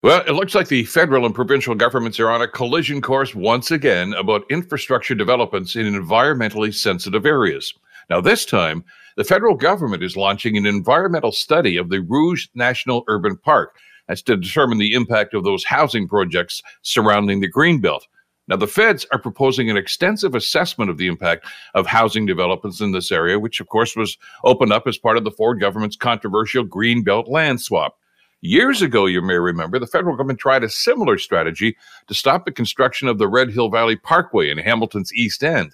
Well, it looks like the federal and provincial governments are on a collision course once again about infrastructure developments in environmentally sensitive areas. Now, this time, the federal government is launching an environmental study of the Rouge National Urban Park. That's to determine the impact of those housing projects surrounding the Greenbelt. Now, the feds are proposing an extensive assessment of the impact of housing developments in this area, which, of course, was opened up as part of the Ford government's controversial Greenbelt land swap. Years ago, you may remember, the federal government tried a similar strategy to stop the construction of the Red Hill Valley Parkway in Hamilton's East End.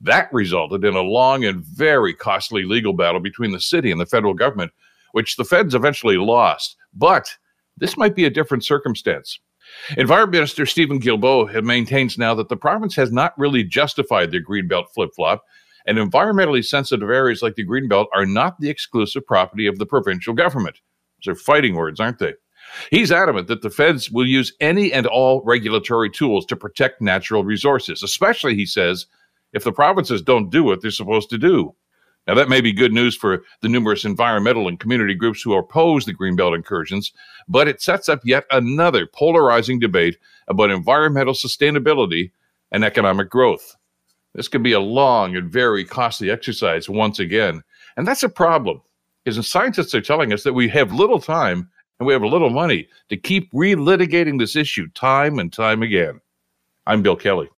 That resulted in a long and very costly legal battle between the city and the federal government, which the feds eventually lost. But this might be a different circumstance. Environment Minister Stephen Guilbeault maintains now that the province has not really justified the Greenbelt flip flop, and environmentally sensitive areas like the Greenbelt are not the exclusive property of the provincial government. Those are fighting words, aren't they? He's adamant that the feds will use any and all regulatory tools to protect natural resources, especially, he says, if the provinces don't do what they're supposed to do. Now, that may be good news for the numerous environmental and community groups who oppose the Greenbelt incursions, but it sets up yet another polarizing debate about environmental sustainability and economic growth. This could be a long and very costly exercise once again, and that's a problem is the scientists are telling us that we have little time and we have a little money to keep relitigating this issue time and time again. I'm Bill Kelly.